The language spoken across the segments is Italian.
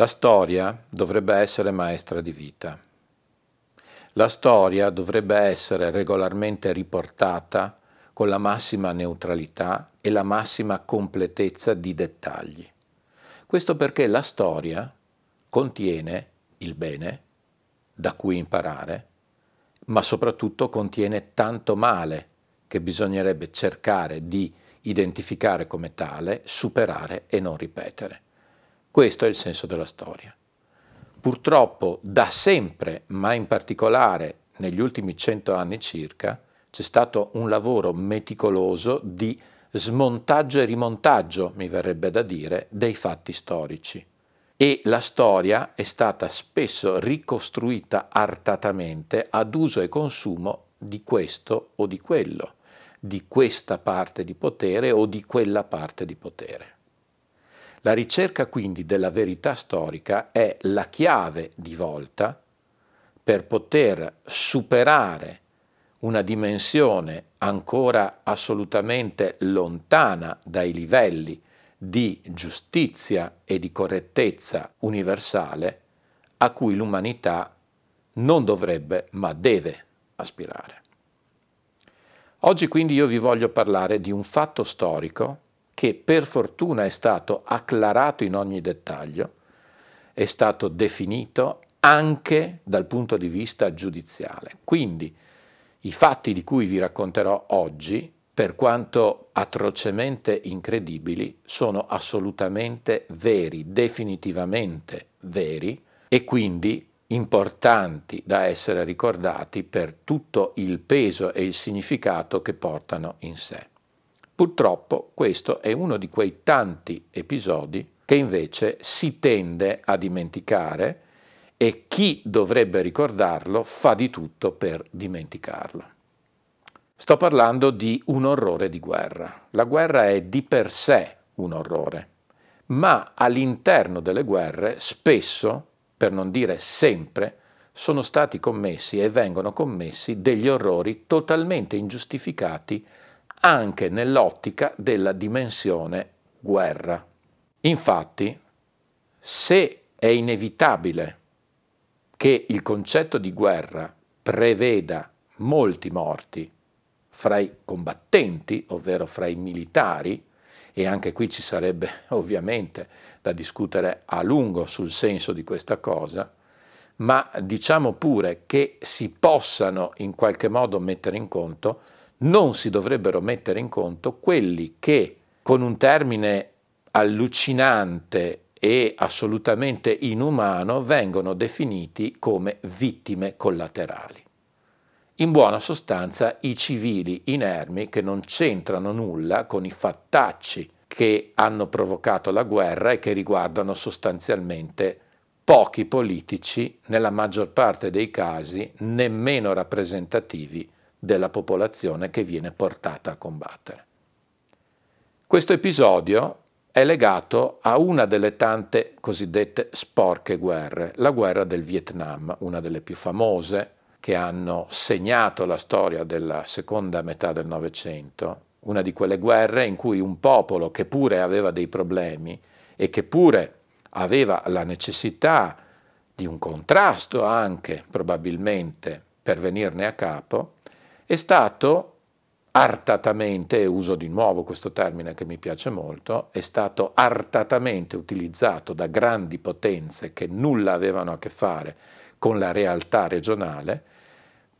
La storia dovrebbe essere maestra di vita. La storia dovrebbe essere regolarmente riportata con la massima neutralità e la massima completezza di dettagli. Questo perché la storia contiene il bene, da cui imparare, ma soprattutto contiene tanto male che bisognerebbe cercare di identificare come tale, superare e non ripetere. Questo è il senso della storia. Purtroppo da sempre, ma in particolare negli ultimi cento anni circa, c'è stato un lavoro meticoloso di smontaggio e rimontaggio, mi verrebbe da dire, dei fatti storici. E la storia è stata spesso ricostruita artatamente ad uso e consumo di questo o di quello, di questa parte di potere o di quella parte di potere. La ricerca quindi della verità storica è la chiave di volta per poter superare una dimensione ancora assolutamente lontana dai livelli di giustizia e di correttezza universale a cui l'umanità non dovrebbe ma deve aspirare. Oggi quindi io vi voglio parlare di un fatto storico che per fortuna è stato acclarato in ogni dettaglio, è stato definito anche dal punto di vista giudiziale. Quindi i fatti di cui vi racconterò oggi, per quanto atrocemente incredibili, sono assolutamente veri, definitivamente veri e quindi importanti da essere ricordati per tutto il peso e il significato che portano in sé. Purtroppo questo è uno di quei tanti episodi che invece si tende a dimenticare e chi dovrebbe ricordarlo fa di tutto per dimenticarlo. Sto parlando di un orrore di guerra. La guerra è di per sé un orrore, ma all'interno delle guerre spesso per non dire sempre, sono stati commessi e vengono commessi degli orrori totalmente ingiustificati anche nell'ottica della dimensione guerra. Infatti, se è inevitabile che il concetto di guerra preveda molti morti fra i combattenti, ovvero fra i militari, e anche qui ci sarebbe ovviamente da discutere a lungo sul senso di questa cosa, ma diciamo pure che si possano in qualche modo mettere in conto, non si dovrebbero mettere in conto quelli che con un termine allucinante e assolutamente inumano vengono definiti come vittime collaterali. In buona sostanza i civili inermi che non c'entrano nulla con i fattacci che hanno provocato la guerra e che riguardano sostanzialmente pochi politici, nella maggior parte dei casi nemmeno rappresentativi della popolazione che viene portata a combattere. Questo episodio è legato a una delle tante cosiddette sporche guerre, la guerra del Vietnam, una delle più famose, che hanno segnato la storia della seconda metà del Novecento, una di quelle guerre in cui un popolo che pure aveva dei problemi e che pure aveva la necessità di un contrasto anche probabilmente per venirne a capo, è stato artatamente, uso di nuovo questo termine che mi piace molto, è stato artatamente utilizzato da grandi potenze che nulla avevano a che fare con la realtà regionale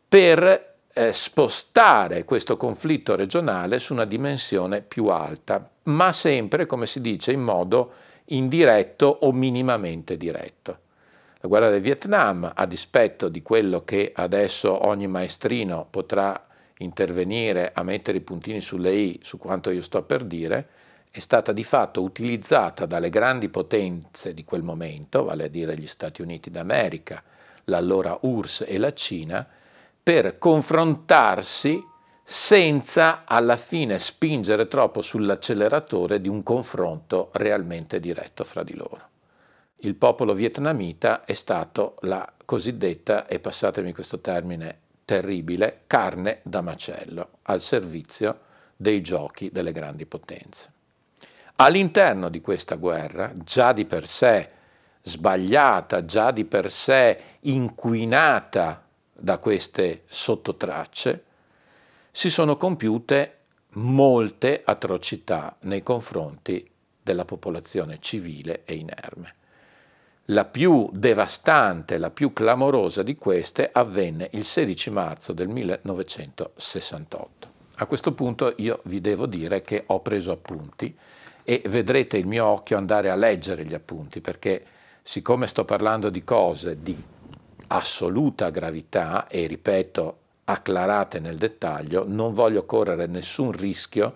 per eh, spostare questo conflitto regionale su una dimensione più alta, ma sempre, come si dice, in modo indiretto o minimamente diretto. La guerra del Vietnam, a dispetto di quello che adesso ogni maestrino potrà intervenire a mettere i puntini sulle i su quanto io sto per dire, è stata di fatto utilizzata dalle grandi potenze di quel momento, vale a dire gli Stati Uniti d'America, l'allora URSS e la Cina, per confrontarsi senza alla fine spingere troppo sull'acceleratore di un confronto realmente diretto fra di loro. Il popolo vietnamita è stato la cosiddetta, e passatemi questo termine terribile, carne da macello al servizio dei giochi delle grandi potenze. All'interno di questa guerra, già di per sé sbagliata, già di per sé inquinata da queste sottotracce, si sono compiute molte atrocità nei confronti della popolazione civile e inerme. La più devastante, la più clamorosa di queste avvenne il 16 marzo del 1968. A questo punto io vi devo dire che ho preso appunti e vedrete il mio occhio andare a leggere gli appunti perché siccome sto parlando di cose di assoluta gravità e ripeto acclarate nel dettaglio, non voglio correre nessun rischio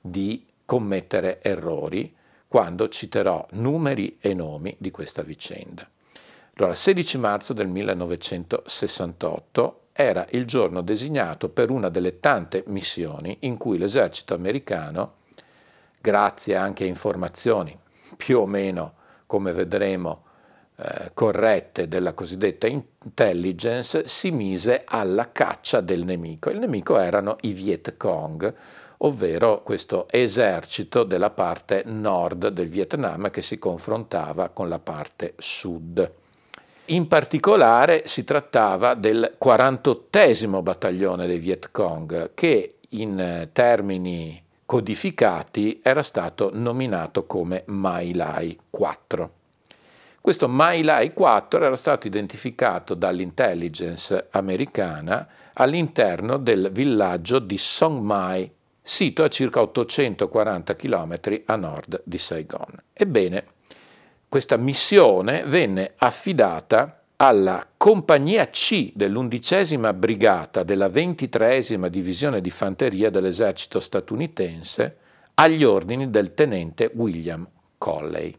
di commettere errori quando citerò numeri e nomi di questa vicenda. Allora, 16 marzo del 1968 era il giorno designato per una delle tante missioni in cui l'esercito americano, grazie anche a informazioni più o meno, come vedremo, eh, corrette della cosiddetta intelligence, si mise alla caccia del nemico. Il nemico erano i Viet Cong, ovvero questo esercito della parte nord del Vietnam che si confrontava con la parte sud. In particolare si trattava del 48 battaglione dei Viet Cong che in termini codificati era stato nominato come Mai Lai 4. Questo Mai Lai 4 era stato identificato dall'intelligence americana all'interno del villaggio di Song Mai sito a circa 840 km a nord di Saigon. Ebbene, questa missione venne affidata alla compagnia C dell'undicesima brigata della ventitreesima divisione di fanteria dell'esercito statunitense agli ordini del tenente William Colley.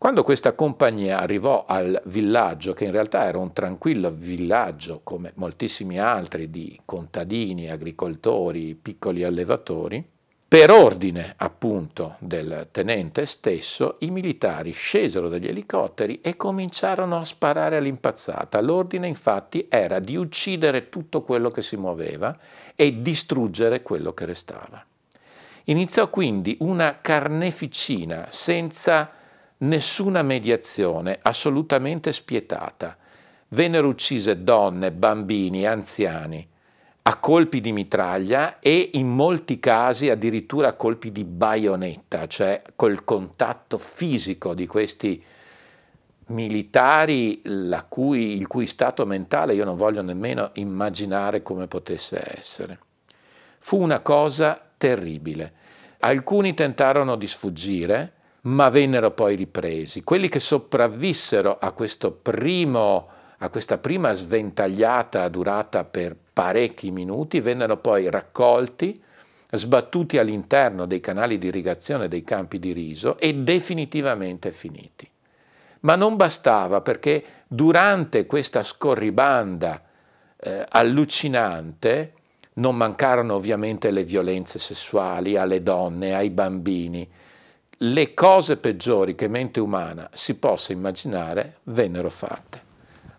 Quando questa compagnia arrivò al villaggio, che in realtà era un tranquillo villaggio come moltissimi altri di contadini, agricoltori, piccoli allevatori, per ordine appunto del tenente stesso, i militari scesero dagli elicotteri e cominciarono a sparare all'impazzata. L'ordine infatti era di uccidere tutto quello che si muoveva e distruggere quello che restava. Iniziò quindi una carneficina senza nessuna mediazione, assolutamente spietata. Vennero uccise donne, bambini, anziani, a colpi di mitraglia e in molti casi addirittura a colpi di baionetta, cioè col contatto fisico di questi militari cui, il cui stato mentale io non voglio nemmeno immaginare come potesse essere. Fu una cosa terribile. Alcuni tentarono di sfuggire, ma vennero poi ripresi. Quelli che sopravvissero a, primo, a questa prima sventagliata durata per parecchi minuti vennero poi raccolti, sbattuti all'interno dei canali di irrigazione dei campi di riso e definitivamente finiti. Ma non bastava perché durante questa scorribanda eh, allucinante non mancarono ovviamente le violenze sessuali alle donne, ai bambini, le cose peggiori che mente umana si possa immaginare vennero fatte.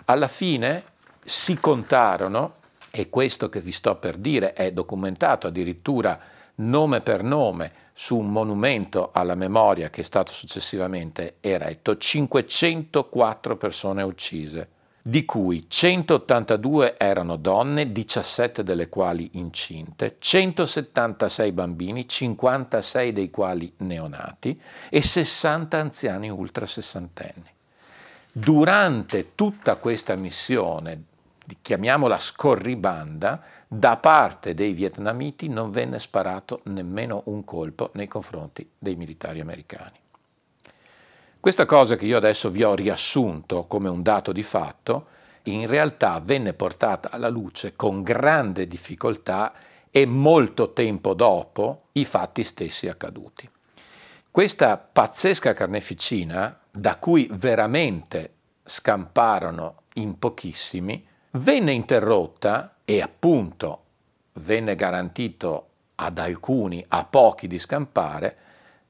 Alla fine si contarono, e questo che vi sto per dire è documentato addirittura nome per nome su un monumento alla memoria che è stato successivamente eretto, 504 persone uccise di cui 182 erano donne, 17 delle quali incinte, 176 bambini, 56 dei quali neonati e 60 anziani ultra sessantenni. Durante tutta questa missione, chiamiamola scorribanda, da parte dei vietnamiti non venne sparato nemmeno un colpo nei confronti dei militari americani. Questa cosa che io adesso vi ho riassunto come un dato di fatto, in realtà venne portata alla luce con grande difficoltà e molto tempo dopo i fatti stessi accaduti. Questa pazzesca carneficina, da cui veramente scamparono in pochissimi, venne interrotta e appunto venne garantito ad alcuni, a pochi di scampare,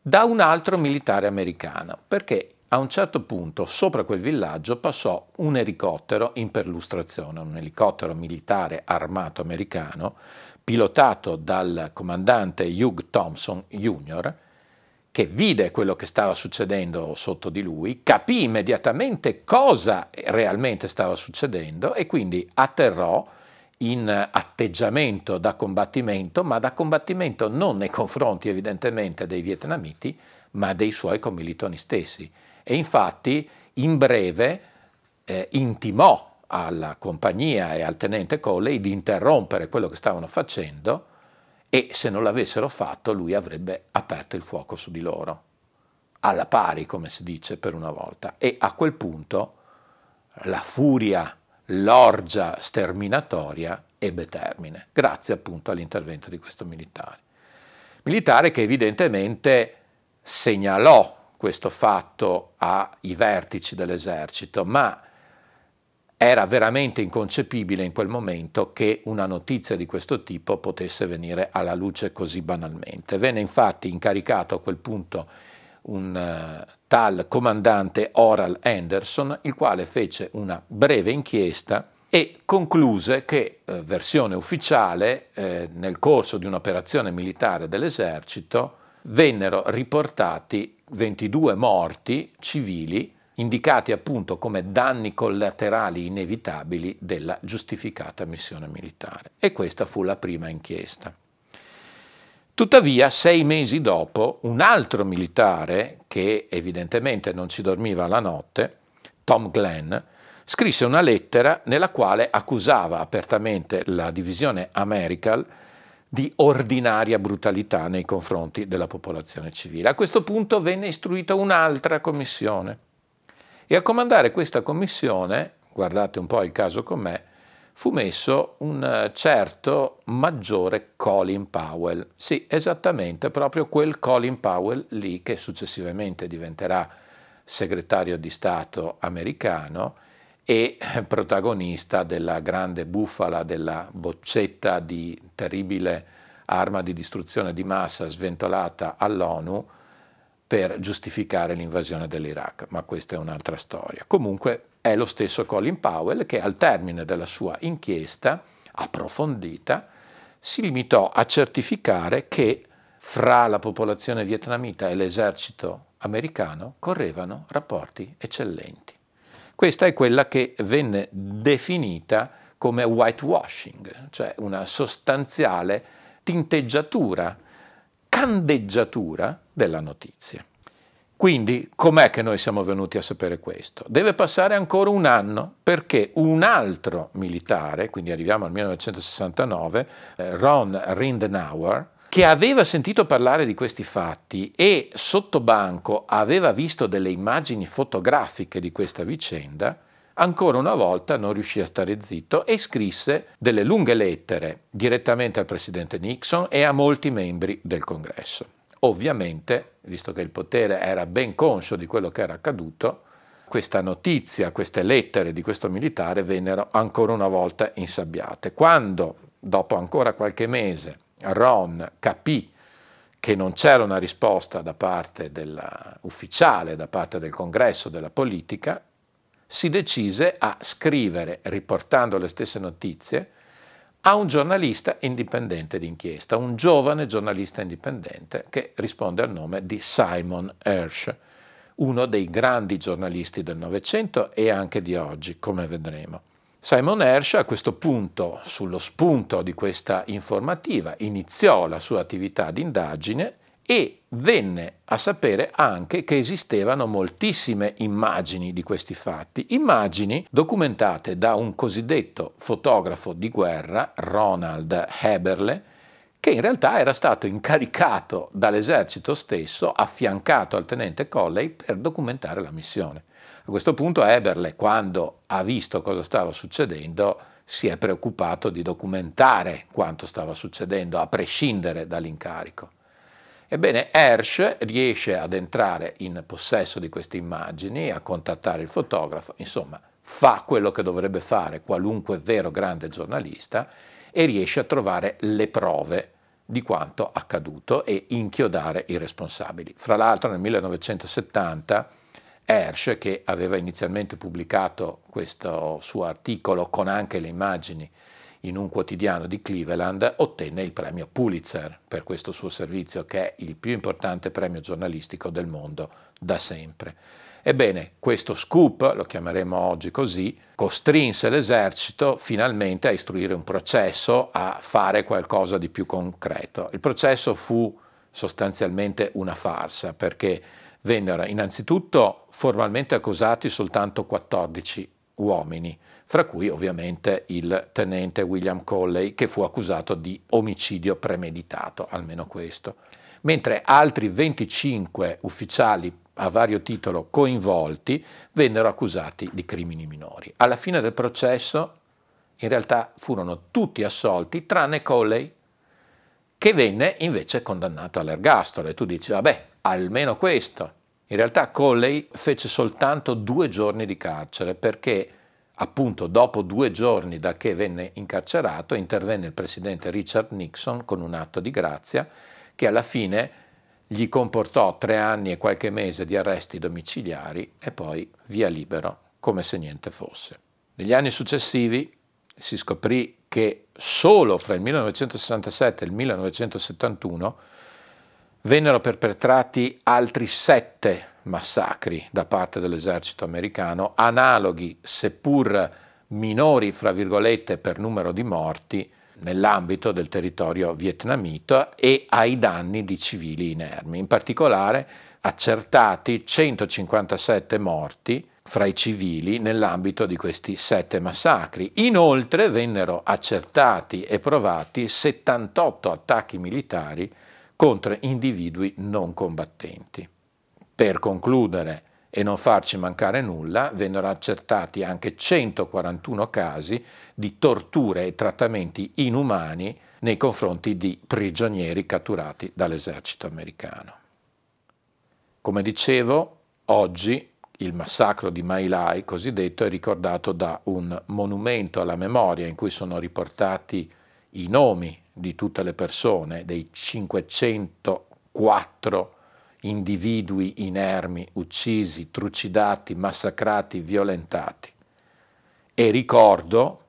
da un altro militare americano, perché a un certo punto sopra quel villaggio passò un elicottero in perlustrazione, un elicottero militare armato americano, pilotato dal comandante Hugh Thompson Jr., che vide quello che stava succedendo sotto di lui, capì immediatamente cosa realmente stava succedendo e quindi atterrò in atteggiamento da combattimento, ma da combattimento non nei confronti evidentemente dei vietnamiti, ma dei suoi commilitoni stessi. E infatti in breve eh, intimò alla compagnia e al tenente Colley di interrompere quello che stavano facendo e se non l'avessero fatto lui avrebbe aperto il fuoco su di loro, alla pari come si dice per una volta. E a quel punto la furia, l'orgia sterminatoria ebbe termine, grazie appunto all'intervento di questo militare. Militare che evidentemente segnalò questo fatto ai vertici dell'esercito, ma era veramente inconcepibile in quel momento che una notizia di questo tipo potesse venire alla luce così banalmente. Venne infatti incaricato a quel punto un uh, tal comandante Oral Anderson, il quale fece una breve inchiesta e concluse che, eh, versione ufficiale, eh, nel corso di un'operazione militare dell'esercito vennero riportati 22 morti civili indicati appunto come danni collaterali inevitabili della giustificata missione militare. E questa fu la prima inchiesta. Tuttavia, sei mesi dopo, un altro militare, che evidentemente non ci dormiva la notte, Tom Glenn, scrisse una lettera nella quale accusava apertamente la divisione Americal di ordinaria brutalità nei confronti della popolazione civile. A questo punto venne istruita un'altra commissione, e a comandare questa commissione, guardate un po' il caso con me, fu messo un eh, certo maggiore Colin Powell. Sì, esattamente, proprio quel Colin Powell lì che successivamente diventerà segretario di Stato americano e protagonista della grande bufala della boccetta di terribile arma di distruzione di massa sventolata all'ONU per giustificare l'invasione dell'Iraq, ma questa è un'altra storia. Comunque è lo stesso Colin Powell che al termine della sua inchiesta approfondita si limitò a certificare che fra la popolazione vietnamita e l'esercito americano correvano rapporti eccellenti. Questa è quella che venne definita come whitewashing, cioè una sostanziale tinteggiatura candeggiatura della notizia. Quindi com'è che noi siamo venuti a sapere questo? Deve passare ancora un anno perché un altro militare, quindi arriviamo al 1969, eh, Ron Rindenauer, che aveva sentito parlare di questi fatti e sotto banco aveva visto delle immagini fotografiche di questa vicenda, ancora una volta non riuscì a stare zitto e scrisse delle lunghe lettere direttamente al presidente Nixon e a molti membri del Congresso. Ovviamente, visto che il potere era ben conscio di quello che era accaduto, questa notizia, queste lettere di questo militare vennero ancora una volta insabbiate. Quando, dopo ancora qualche mese, Ron capì che non c'era una risposta da parte della, ufficiale, da parte del congresso, della politica, si decise a scrivere, riportando le stesse notizie, a un giornalista indipendente d'inchiesta, un giovane giornalista indipendente che risponde al nome di Simon Hersh, uno dei grandi giornalisti del Novecento e anche di oggi, come vedremo. Simon Hersh a questo punto, sullo spunto di questa informativa, iniziò la sua attività di indagine e venne a sapere anche che esistevano moltissime immagini di questi fatti, immagini documentate da un cosiddetto fotografo di guerra, Ronald Heberle, che in realtà era stato incaricato dall'esercito stesso, affiancato al tenente Colley, per documentare la missione. A questo punto Heberle, quando ha visto cosa stava succedendo, si è preoccupato di documentare quanto stava succedendo, a prescindere dall'incarico. Ebbene, Hersch riesce ad entrare in possesso di queste immagini, a contattare il fotografo, insomma, fa quello che dovrebbe fare qualunque vero grande giornalista e riesce a trovare le prove di quanto accaduto e inchiodare i responsabili. Fra l'altro nel 1970 Hersch, che aveva inizialmente pubblicato questo suo articolo con anche le immagini in un quotidiano di Cleveland, ottenne il premio Pulitzer per questo suo servizio, che è il più importante premio giornalistico del mondo da sempre. Ebbene, questo scoop, lo chiameremo oggi così, costrinse l'esercito finalmente a istruire un processo, a fare qualcosa di più concreto. Il processo fu sostanzialmente una farsa perché vennero innanzitutto formalmente accusati soltanto 14 uomini, fra cui ovviamente il tenente William Colley che fu accusato di omicidio premeditato, almeno questo, mentre altri 25 ufficiali a vario titolo coinvolti vennero accusati di crimini minori. Alla fine del processo in realtà furono tutti assolti tranne Colley che venne invece condannato all'ergastolo e tu dici vabbè almeno questo. In realtà Colley fece soltanto due giorni di carcere perché appunto dopo due giorni da che venne incarcerato intervenne il presidente Richard Nixon con un atto di grazia che alla fine gli comportò tre anni e qualche mese di arresti domiciliari e poi via libero come se niente fosse. Negli anni successivi si scoprì che solo fra il 1967 e il 1971 vennero perpetrati altri sette massacri da parte dell'esercito americano, analoghi, seppur minori, fra virgolette, per numero di morti, nell'ambito del territorio vietnamita e ai danni di civili inermi. In particolare accertati 157 morti fra i civili nell'ambito di questi sette massacri. Inoltre vennero accertati e provati 78 attacchi militari contro individui non combattenti. Per concludere e non farci mancare nulla, vennero accertati anche 141 casi di torture e trattamenti inumani nei confronti di prigionieri catturati dall'esercito americano. Come dicevo, oggi il massacro di My Lai, cosiddetto, è ricordato da un monumento alla memoria in cui sono riportati i nomi di tutte le persone, dei 504 individui inermi, uccisi, trucidati, massacrati, violentati. E ricordo,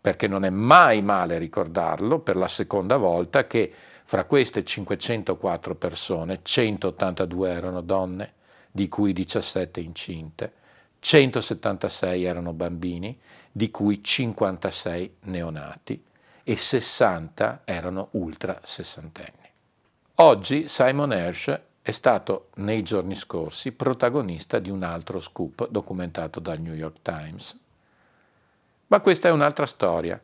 perché non è mai male ricordarlo, per la seconda volta che fra queste 504 persone, 182 erano donne, di cui 17 incinte, 176 erano bambini, di cui 56 neonati e 60 erano ultra sessantenni. Oggi Simon Hersh è stato nei giorni scorsi protagonista di un altro scoop documentato dal New York Times. Ma questa è un'altra storia.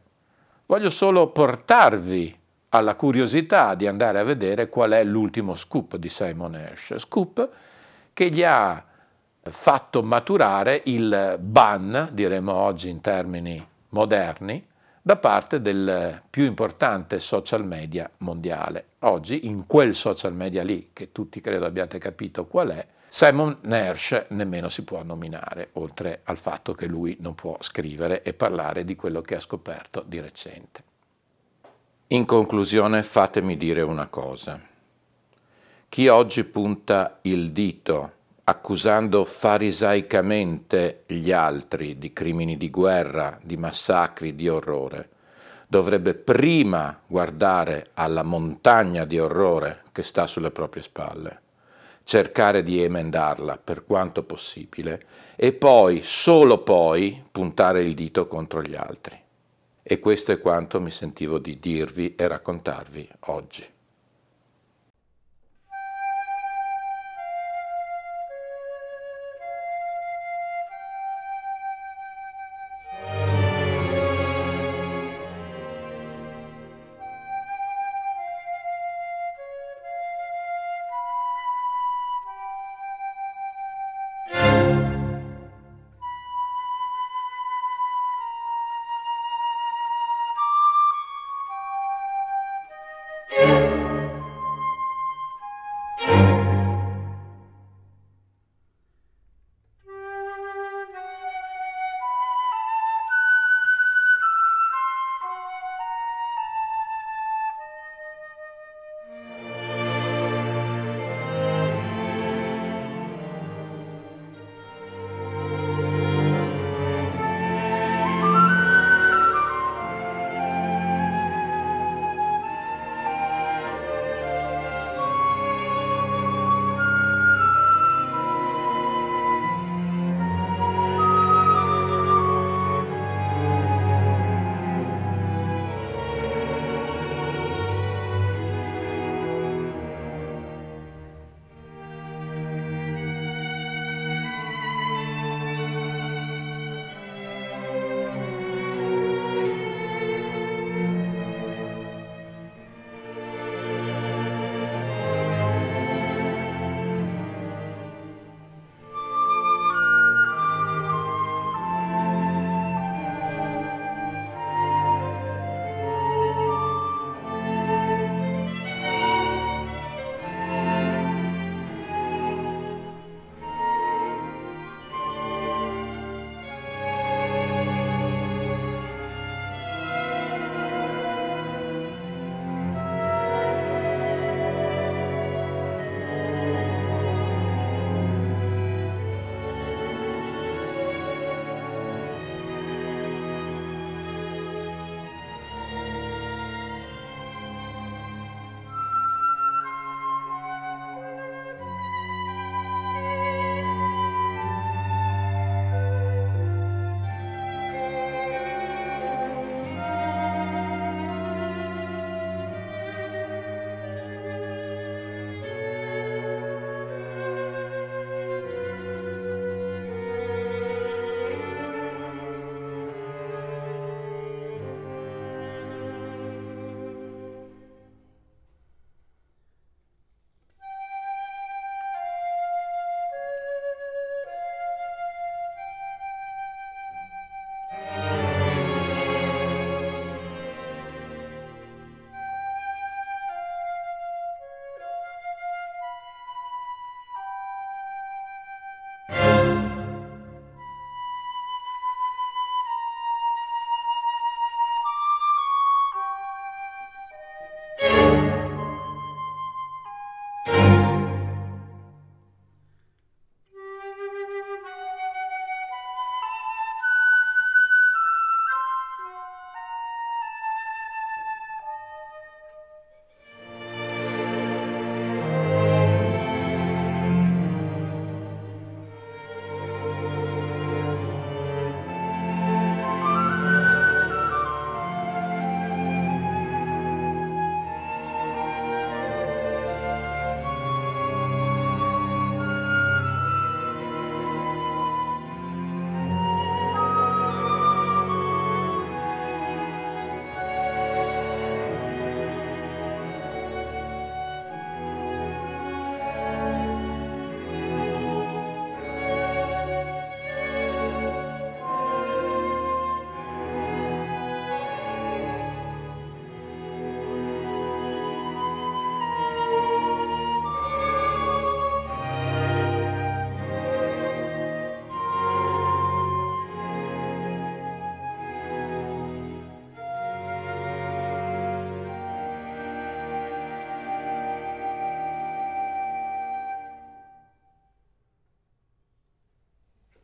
Voglio solo portarvi alla curiosità di andare a vedere qual è l'ultimo scoop di Simon Hersh. Scoop che gli ha fatto maturare il ban, diremo oggi in termini moderni, da parte del più importante social media mondiale. Oggi in quel social media lì, che tutti credo abbiate capito qual è, Simon Nash nemmeno si può nominare, oltre al fatto che lui non può scrivere e parlare di quello che ha scoperto di recente. In conclusione fatemi dire una cosa. Chi oggi punta il dito accusando farisaicamente gli altri di crimini di guerra, di massacri, di orrore, dovrebbe prima guardare alla montagna di orrore che sta sulle proprie spalle, cercare di emendarla per quanto possibile e poi, solo poi, puntare il dito contro gli altri. E questo è quanto mi sentivo di dirvi e raccontarvi oggi.